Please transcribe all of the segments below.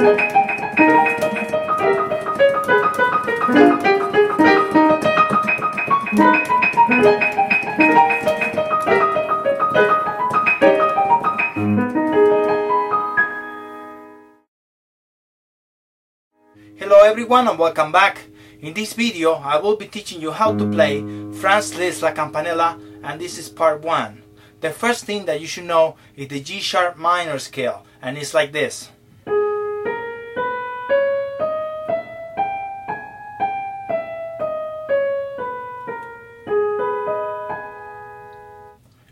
Hello everyone and welcome back. In this video I will be teaching you how to play Franz Liszt La Campanella and this is part 1. The first thing that you should know is the G sharp minor scale and it's like this.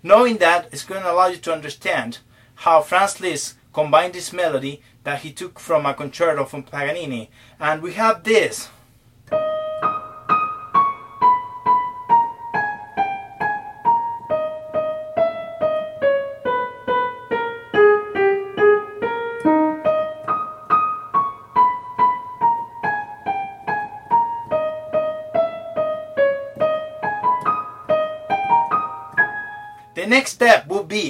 Knowing that is going to allow you to understand how Franz Liszt combined this melody that he took from a concerto from Paganini. And we have this.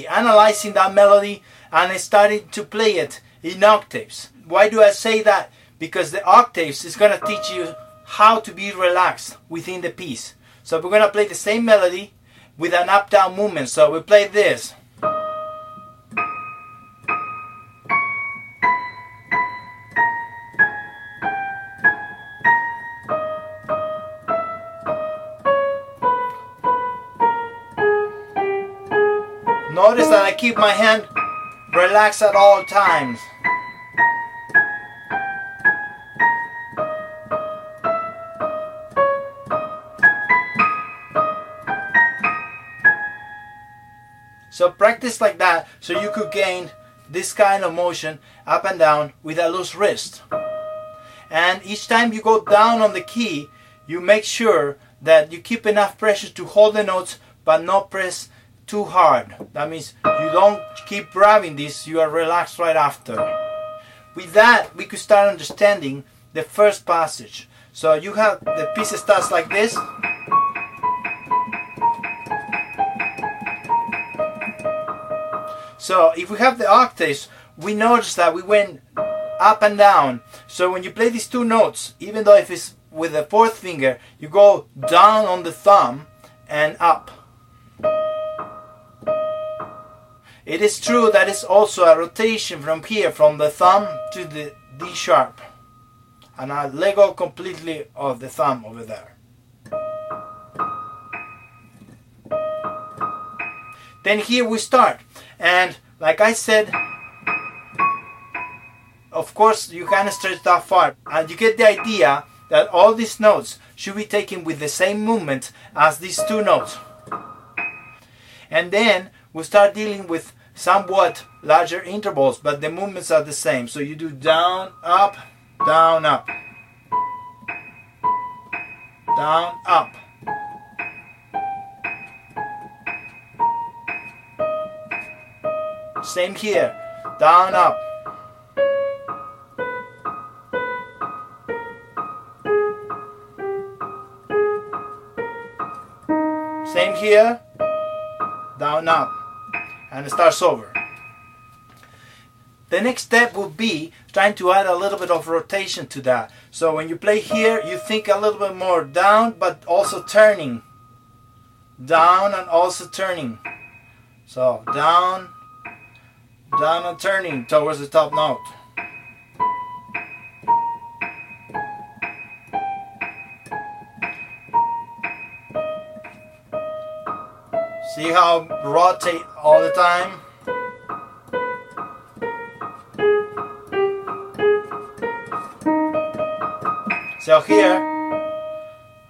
Analyzing that melody and starting to play it in octaves. Why do I say that? Because the octaves is going to teach you how to be relaxed within the piece. So we're going to play the same melody with an up down movement. So we play this. Notice that I keep my hand relaxed at all times. So practice like that so you could gain this kind of motion up and down with a loose wrist. And each time you go down on the key, you make sure that you keep enough pressure to hold the notes but not press too hard. That means you don't keep grabbing this, you are relaxed right after. With that, we could start understanding the first passage. So you have the piece starts like this. So if we have the octaves, we notice that we went up and down. So when you play these two notes, even though if it's with the fourth finger, you go down on the thumb and up. It is true that it's also a rotation from here, from the thumb to the D sharp. And I let go completely of the thumb over there. Then here we start. And like I said, of course you can stretch that far. And you get the idea that all these notes should be taken with the same movement as these two notes. And then we start dealing with somewhat larger intervals, but the movements are the same. So you do down, up, down, up, down, up. Same here, down, up. Same here, down, up and it starts over. The next step will be trying to add a little bit of rotation to that. So when you play here, you think a little bit more down, but also turning. Down and also turning. So down, down and turning towards the top note. See how rotate all the time? So here,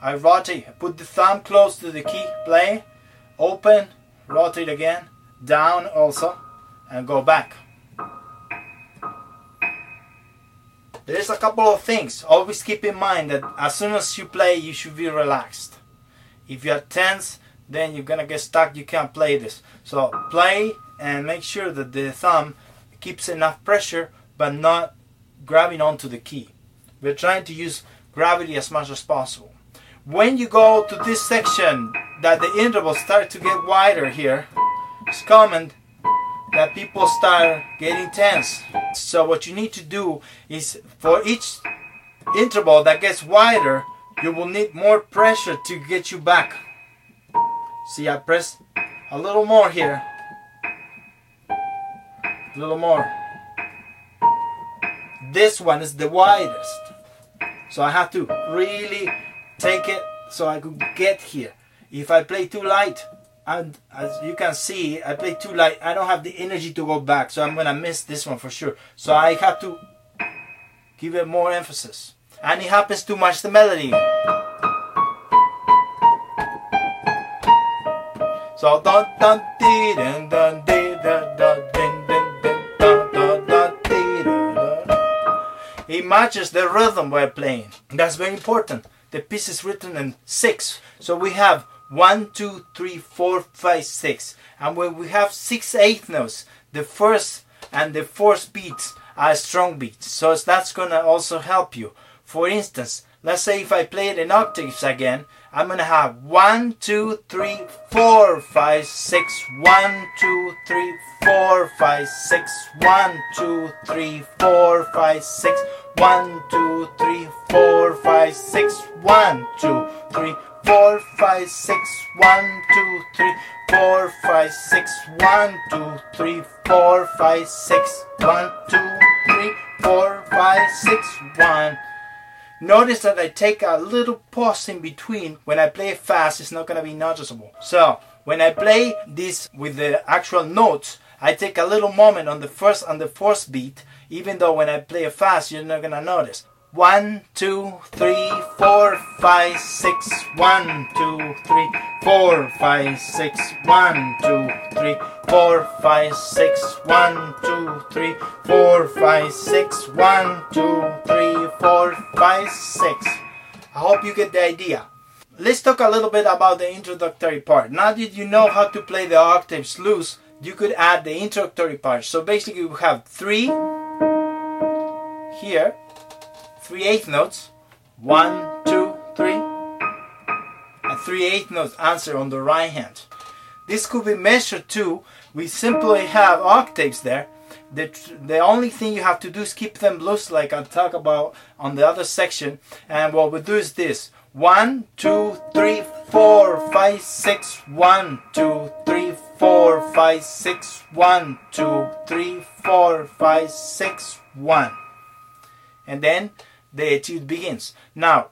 I rotate, put the thumb close to the key, play, open, rotate again, down also, and go back. There's a couple of things. Always keep in mind that as soon as you play, you should be relaxed. If you're tense, then you're gonna get stuck. You can't play this. So play and make sure that the thumb keeps enough pressure, but not grabbing onto the key. We're trying to use gravity as much as possible. When you go to this section that the intervals start to get wider here, it's common that people start getting tense. So what you need to do is for each interval that gets wider, you will need more pressure to get you back. See, I press a little more here. A little more. This one is the widest. So I have to really take it so I could get here. If I play too light, and as you can see, I play too light, I don't have the energy to go back. So I'm gonna miss this one for sure. So I have to give it more emphasis. And it happens to match the melody. So dun dun dee dun dun dee dun dun din din dun dee dun dun. It matches the rhythm we're playing. That's very important. The piece is written in six. So we have one, two, three, four, five, six. And when we have six eighth notes, the first and the fourth beats are strong beats. So that's gonna also help you. For instance, let's say if I play it in octaves again, I'm gonna have one, two, three, four, five, six, one, two, three, four, five, six, one, two, three, four, five, six, one, two, three, four, five, six, one, two, three, four, five, six, one, two, three, four, five, six, one, two, three, four, five, six, one, two, three, four, five, six, one. Notice that I take a little pause in between. When I play fast, it's not going to be noticeable. So, when I play this with the actual notes, I take a little moment on the first and the fourth beat, even though when I play it fast, you're not going to notice. One, two, three, four, five, six. One, two, three, four, five, six. One, two, three, four, five, six. One, two, three, four, five, six. One, two, three, four, five, six. I hope you get the idea. Let's talk a little bit about the introductory part. Now that you know how to play the octaves loose, you could add the introductory part. So basically, we have three here three eighth notes. One, two, three. And three eighth notes answer on the right hand. This could be measured too. We simply have octaves there. The, the only thing you have to do is keep them loose like I talk about on the other section. And what we do is this. One, two, three, four, five, six. One, two, three, four, five, six. One, two, three, four, five, six, one. And then the etude begins. Now,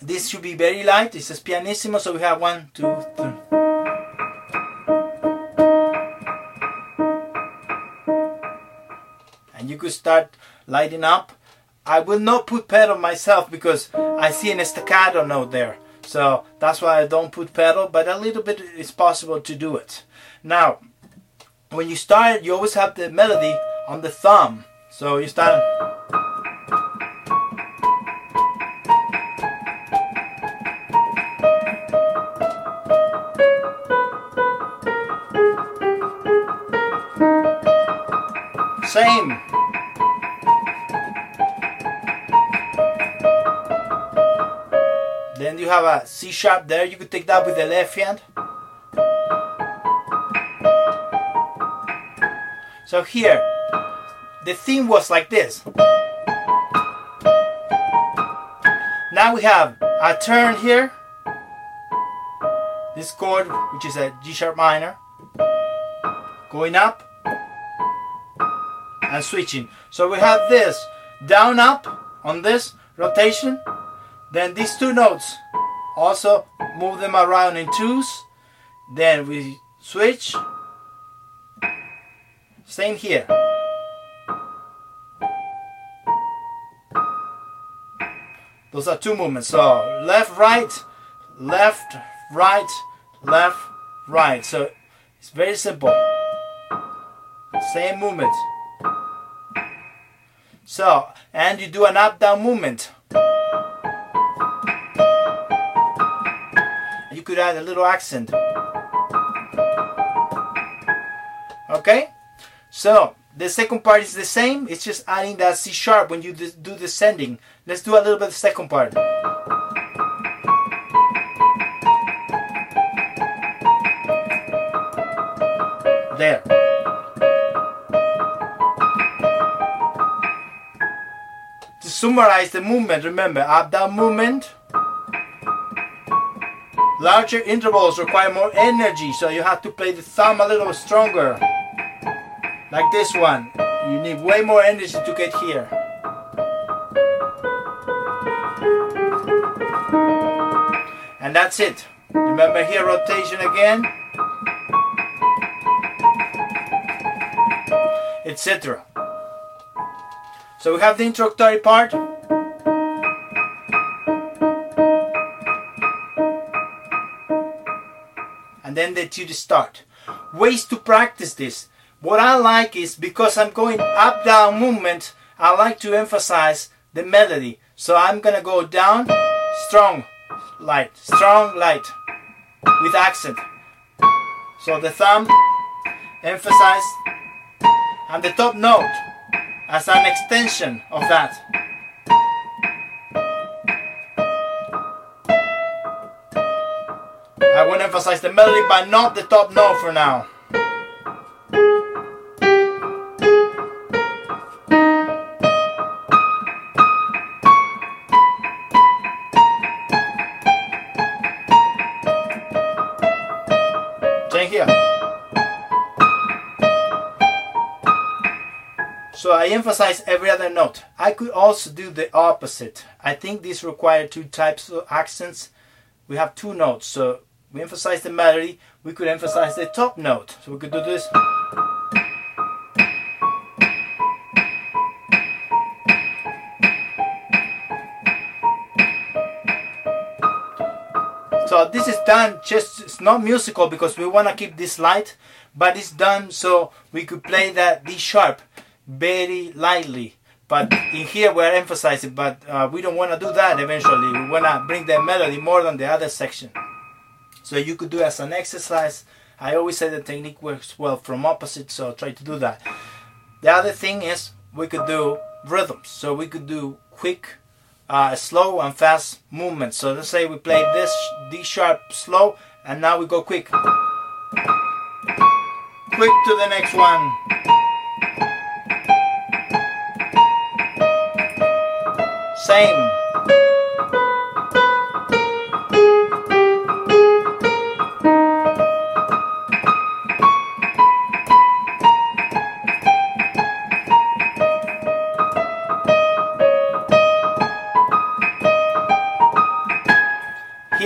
this should be very light. This is pianissimo, so we have one, two, three. Could start lighting up. I will not put pedal myself because I see an staccato note there. So that's why I don't put pedal, but a little bit is possible to do it. Now, when you start, you always have the melody on the thumb. So you start. You have a C sharp there. You could take that with the left hand. So here, the theme was like this. Now we have a turn here. This chord, which is a G sharp minor, going up and switching. So we have this down up on this rotation. Then these two notes also move them around in twos. Then we switch. Same here. Those are two movements. So left, right, left, right, left, right. So it's very simple. Same movement. So, and you do an up down movement. could add a little accent. Okay? So, the second part is the same, it's just adding that C sharp when you do the sending. Let's do a little bit of the second part. There. To summarize the movement, remember up down movement, Larger intervals require more energy, so you have to play the thumb a little stronger. Like this one. You need way more energy to get here. And that's it. Remember here rotation again. Etc. So we have the introductory part. Then the to start. Ways to practice this. What I like is because I'm going up down movement, I like to emphasize the melody. So I'm gonna go down, strong, light, strong, light, with accent. So the thumb, emphasize, and the top note as an extension of that. Emphasize the melody but not the top note for now. Same here. So I emphasize every other note. I could also do the opposite. I think this require two types of accents. We have two notes, so we emphasize the melody. We could emphasize the top note. So we could do this. So this is done just, it's not musical because we want to keep this light, but it's done so we could play that D sharp very lightly. But in here we're emphasizing, but uh, we don't want to do that eventually. We want to bring the melody more than the other section. So you could do as an exercise. I always say the technique works well from opposite, so try to do that. The other thing is we could do rhythms. So we could do quick, uh, slow and fast movements. So let's say we play this D sharp slow and now we go quick. Quick to the next one. Same.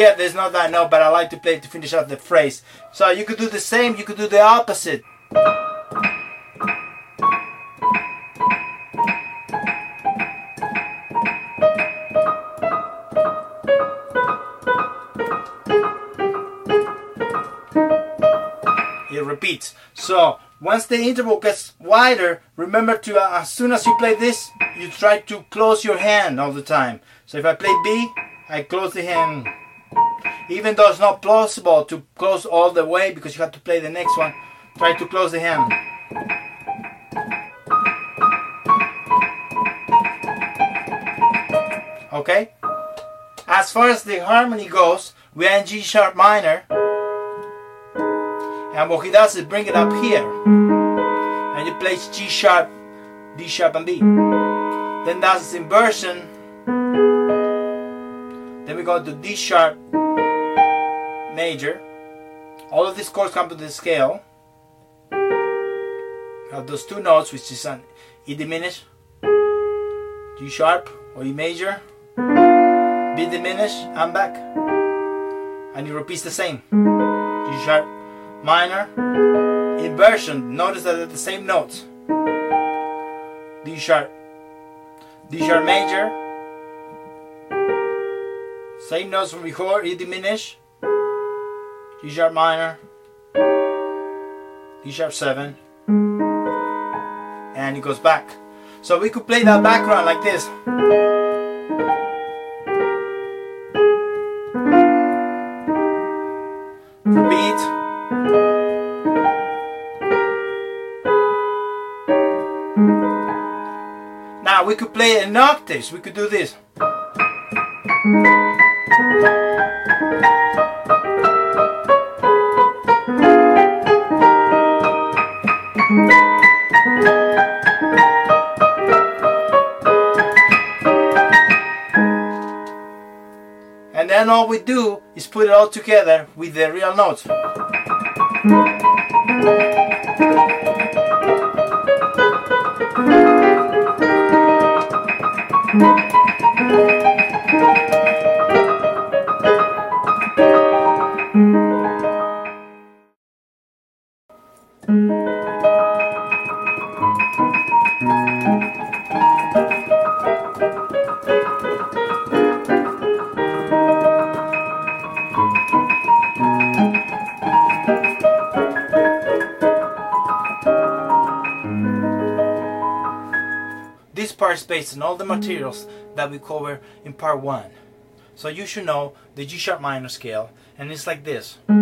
Here there's not that note, but I like to play to finish off the phrase. So you could do the same, you could do the opposite. It repeats. So once the interval gets wider, remember to, uh, as soon as you play this, you try to close your hand all the time. So if I play B, I close the hand. Even though it's not plausible to close all the way because you have to play the next one, try to close the hand. Okay? As far as the harmony goes, we are in G sharp minor. And what he does is bring it up here. And he plays G sharp, D sharp, and B. Then that's his inversion. Then we go to D sharp major. All of these chords come to the scale. Have those two notes, which is an E diminished, G sharp or E major, B diminished, and back. And he repeats the same. G sharp, minor, inversion. Notice that they're the same notes. D sharp, D sharp major. Same notes from before, E diminished, D sharp minor, D sharp 7, and it goes back. So we could play that background like this. Beat. Now we could play in octaves. We could do this. All we do is put it all together with the real notes. This part is based on all the materials that we cover in part 1. So you should know the G sharp minor scale and it's like this. Now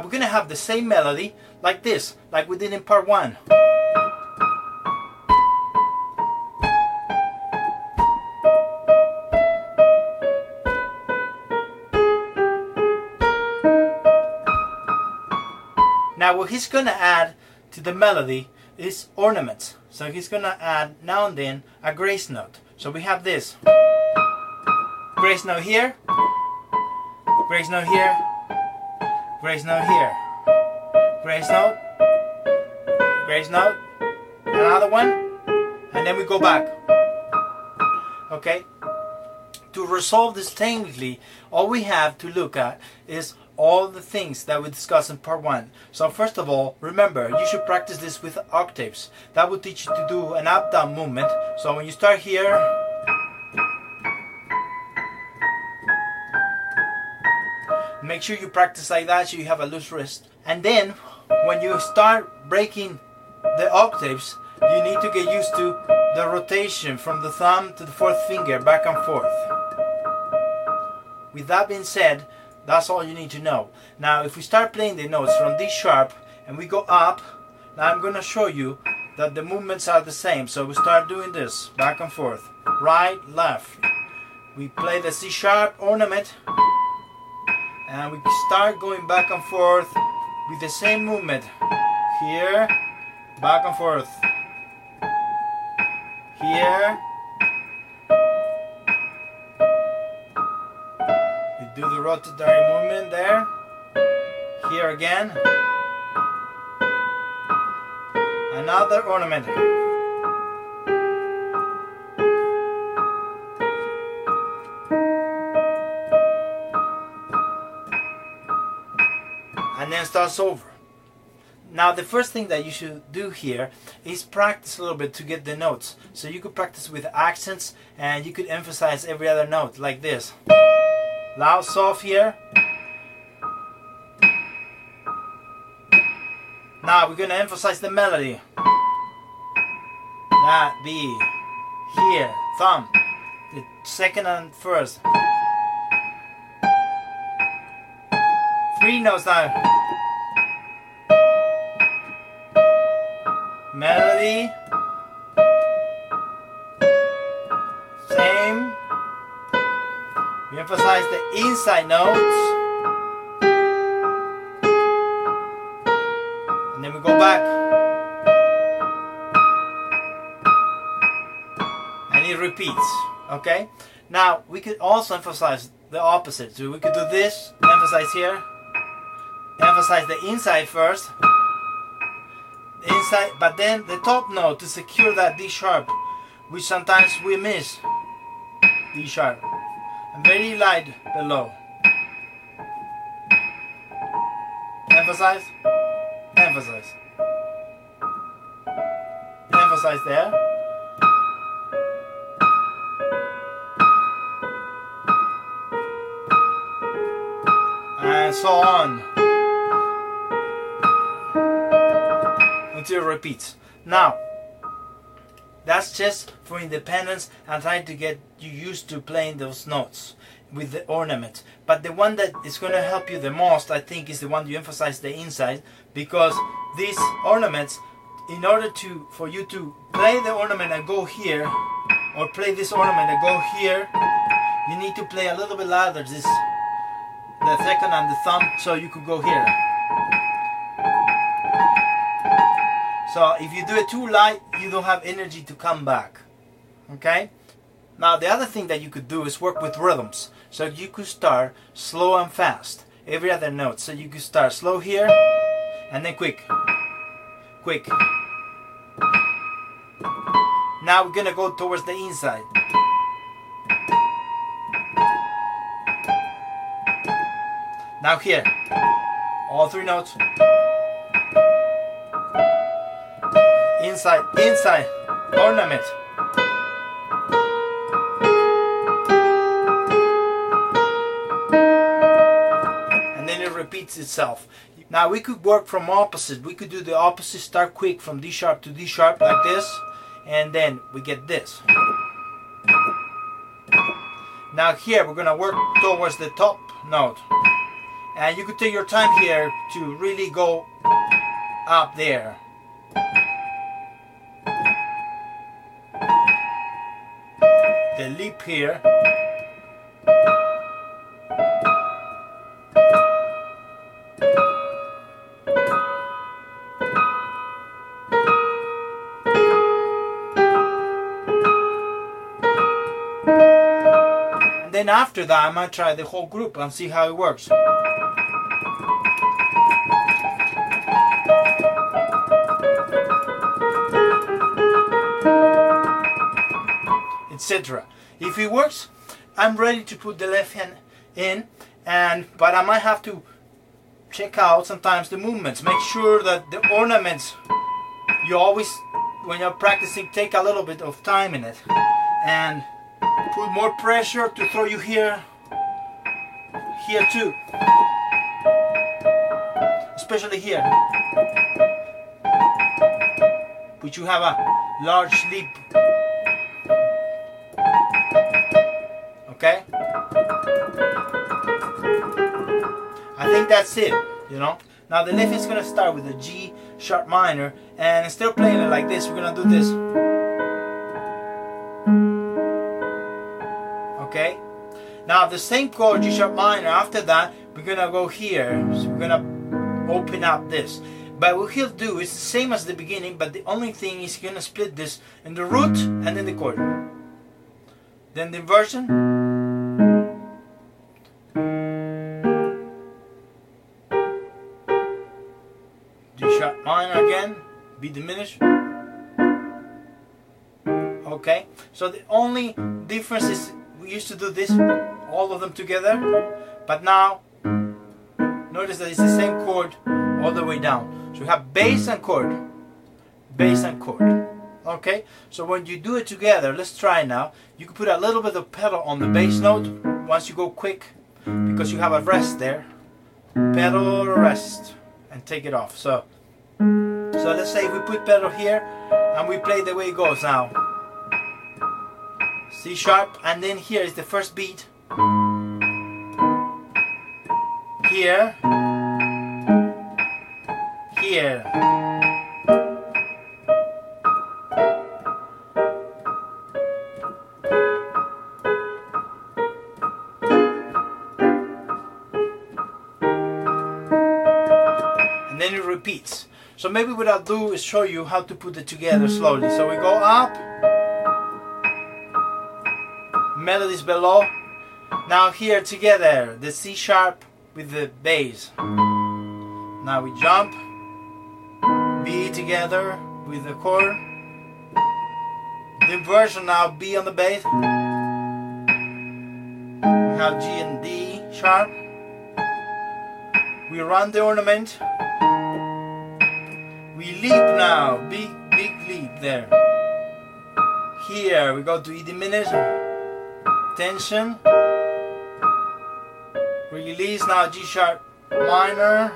we're gonna have the same melody like this, like we did in part 1. Now what he's gonna add to the melody is ornaments. So he's gonna add now and then a grace note. So we have this. Grace note here. Grace note here. Grace note here. Grace note. Grace note. Another one. And then we go back. Okay? To resolve this technically, all we have to look at is all the things that we discussed in part one. So first of all, remember, you should practice this with octaves. That will teach you to do an up-down movement. So when you start here, make sure you practice like that so you have a loose wrist. And then when you start breaking the octaves, you need to get used to the rotation from the thumb to the fourth finger back and forth. With that being said, that's all you need to know. Now, if we start playing the notes from D sharp and we go up, now I'm going to show you that the movements are the same. So we start doing this, back and forth, right, left. We play the C sharp ornament and we start going back and forth with the same movement. Here, back and forth. Here, do the rotatory movement there. Here again. Another ornament. And then starts over. Now the first thing that you should do here is practice a little bit to get the notes. So you could practice with accents and you could emphasize every other note like this loud soft here. Now we're gonna emphasize the melody. That B here thumb. The second and first. Three notes now. Melody emphasize the inside notes. And then we go back. And it repeats. Okay? Now, we could also emphasize the opposite. So we could do this, emphasize here, emphasize the inside first, inside, but then the top note to secure that D sharp, which sometimes we miss. D sharp very light below. Emphasize, emphasize. Emphasize there. And so on. Until it repeats. Now, that's just for independence and trying to get you used to playing those notes with the ornament. But the one that is going to help you the most, I think, is the one you emphasize the inside because these ornaments, in order to for you to play the ornament and go here, or play this ornament and go here, you need to play a little bit louder this the second and the thumb so you could go here. So if you do it too light, you don't have energy to come back. Okay? Now the other thing that you could do is work with rhythms. So you could start slow and fast. Every other note. So you could start slow here and then quick. Quick. Now we're gonna go towards the inside. Now here. All three notes. Inside, inside, ornament. Repeats itself. Now we could work from opposite. We could do the opposite, start quick from D sharp to D sharp like this, and then we get this. Now here we're gonna work towards the top note. And you could take your time here to really go up there. The leap here. After that, I might try the whole group and see how it works. etc. If it works, I'm ready to put the left hand in, and but I might have to check out sometimes the movements. Make sure that the ornaments you always, when you're practicing, take a little bit of time in it, and put more pressure to throw you here, here too, especially here. But you have a large leap Okay? I think that's it, you know? Now the lift is gonna start with a G sharp minor and instead of playing it like this, we're gonna do this. Now the same chord, G sharp minor, after that, we're gonna go here. So we're gonna open up this. But what he'll do is the same as the beginning, but the only thing is he's gonna split this in the root and then the chord. Then the inversion. D sharp minor again, B diminished. Okay, so the only difference is we used to do this, all of them together, but now notice that it's the same chord all the way down. So we have bass and chord, bass and chord. Okay, so when you do it together, let's try now. You can put a little bit of pedal on the bass note once you go quick because you have a rest there. Pedal rest and take it off. So, so let's say we put pedal here and we play the way it goes now. C sharp and then here is the first beat. Here. Here. and then it repeats. So maybe what I'll do is show you how to put it together slowly. So we go up, melodies below. Now here together, the C sharp with the bass. Now we jump, B together with the chord. The inversion now B on the bass. We have G and D sharp. We run the ornament. We leap now, big, big leap there. Here we go to E diminished, tension. Release now G sharp minor.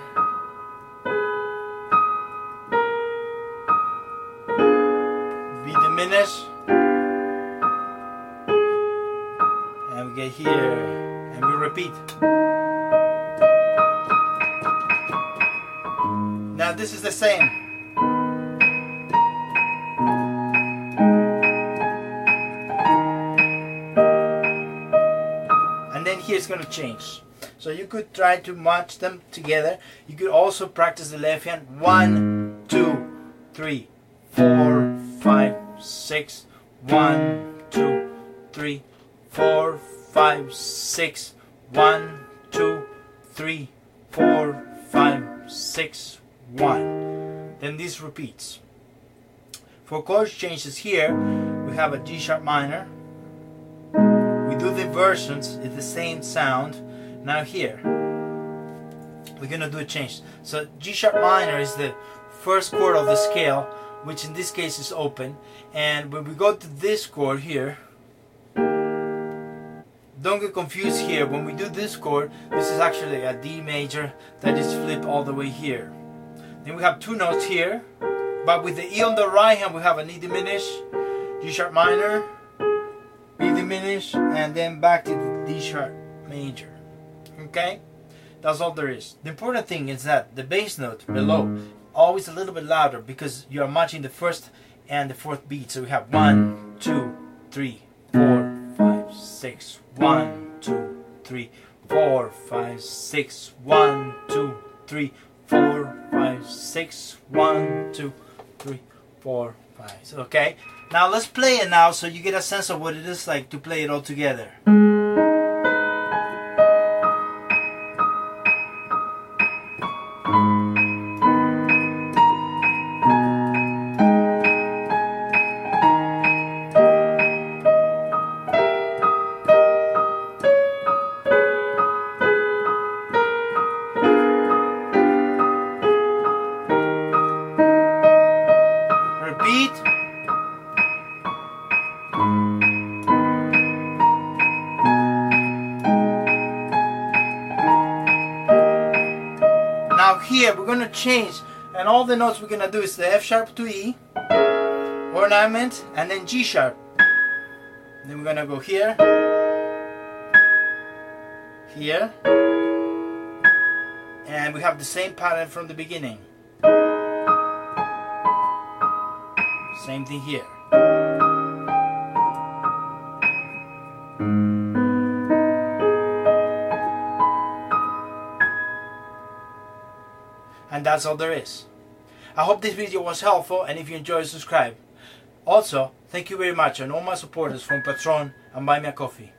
B diminished. And we get here and we repeat. Now this is the same. And then here it's going to change. So you could try to match them together. You could also practice the left hand. One, two, three, four, five, six. One, two, three, four, five, six. One, two, three, four, five, six, one. Then this repeats. For chord changes here, we have a G sharp minor. We do the inversions, it's the same sound. Now here, we're gonna do a change. So G sharp minor is the first chord of the scale, which in this case is open. And when we go to this chord here, don't get confused here. When we do this chord, this is actually a D major that is flipped all the way here. Then we have two notes here, but with the E on the right hand, we have an E diminished, G sharp minor, E diminished, and then back to the D sharp major. Okay? That's all there is. The important thing is that the bass note below mm-hmm. always a little bit louder because you are matching the first and the fourth beat. So we have one, two, three, four, five, six, one, two, three, four, five, six, one, two, three, four, five, six, one, two, three, four, five. Okay. Now let's play it now so you get a sense of what it is like to play it all together. Change and all the notes we're gonna do is the F sharp to E ornament and then G sharp. Then we're gonna go here, here, and we have the same pattern from the beginning. Same thing here. That's all there is. I hope this video was helpful and if you enjoyed subscribe. Also, thank you very much and all my supporters from Patreon and Buy Me a Coffee.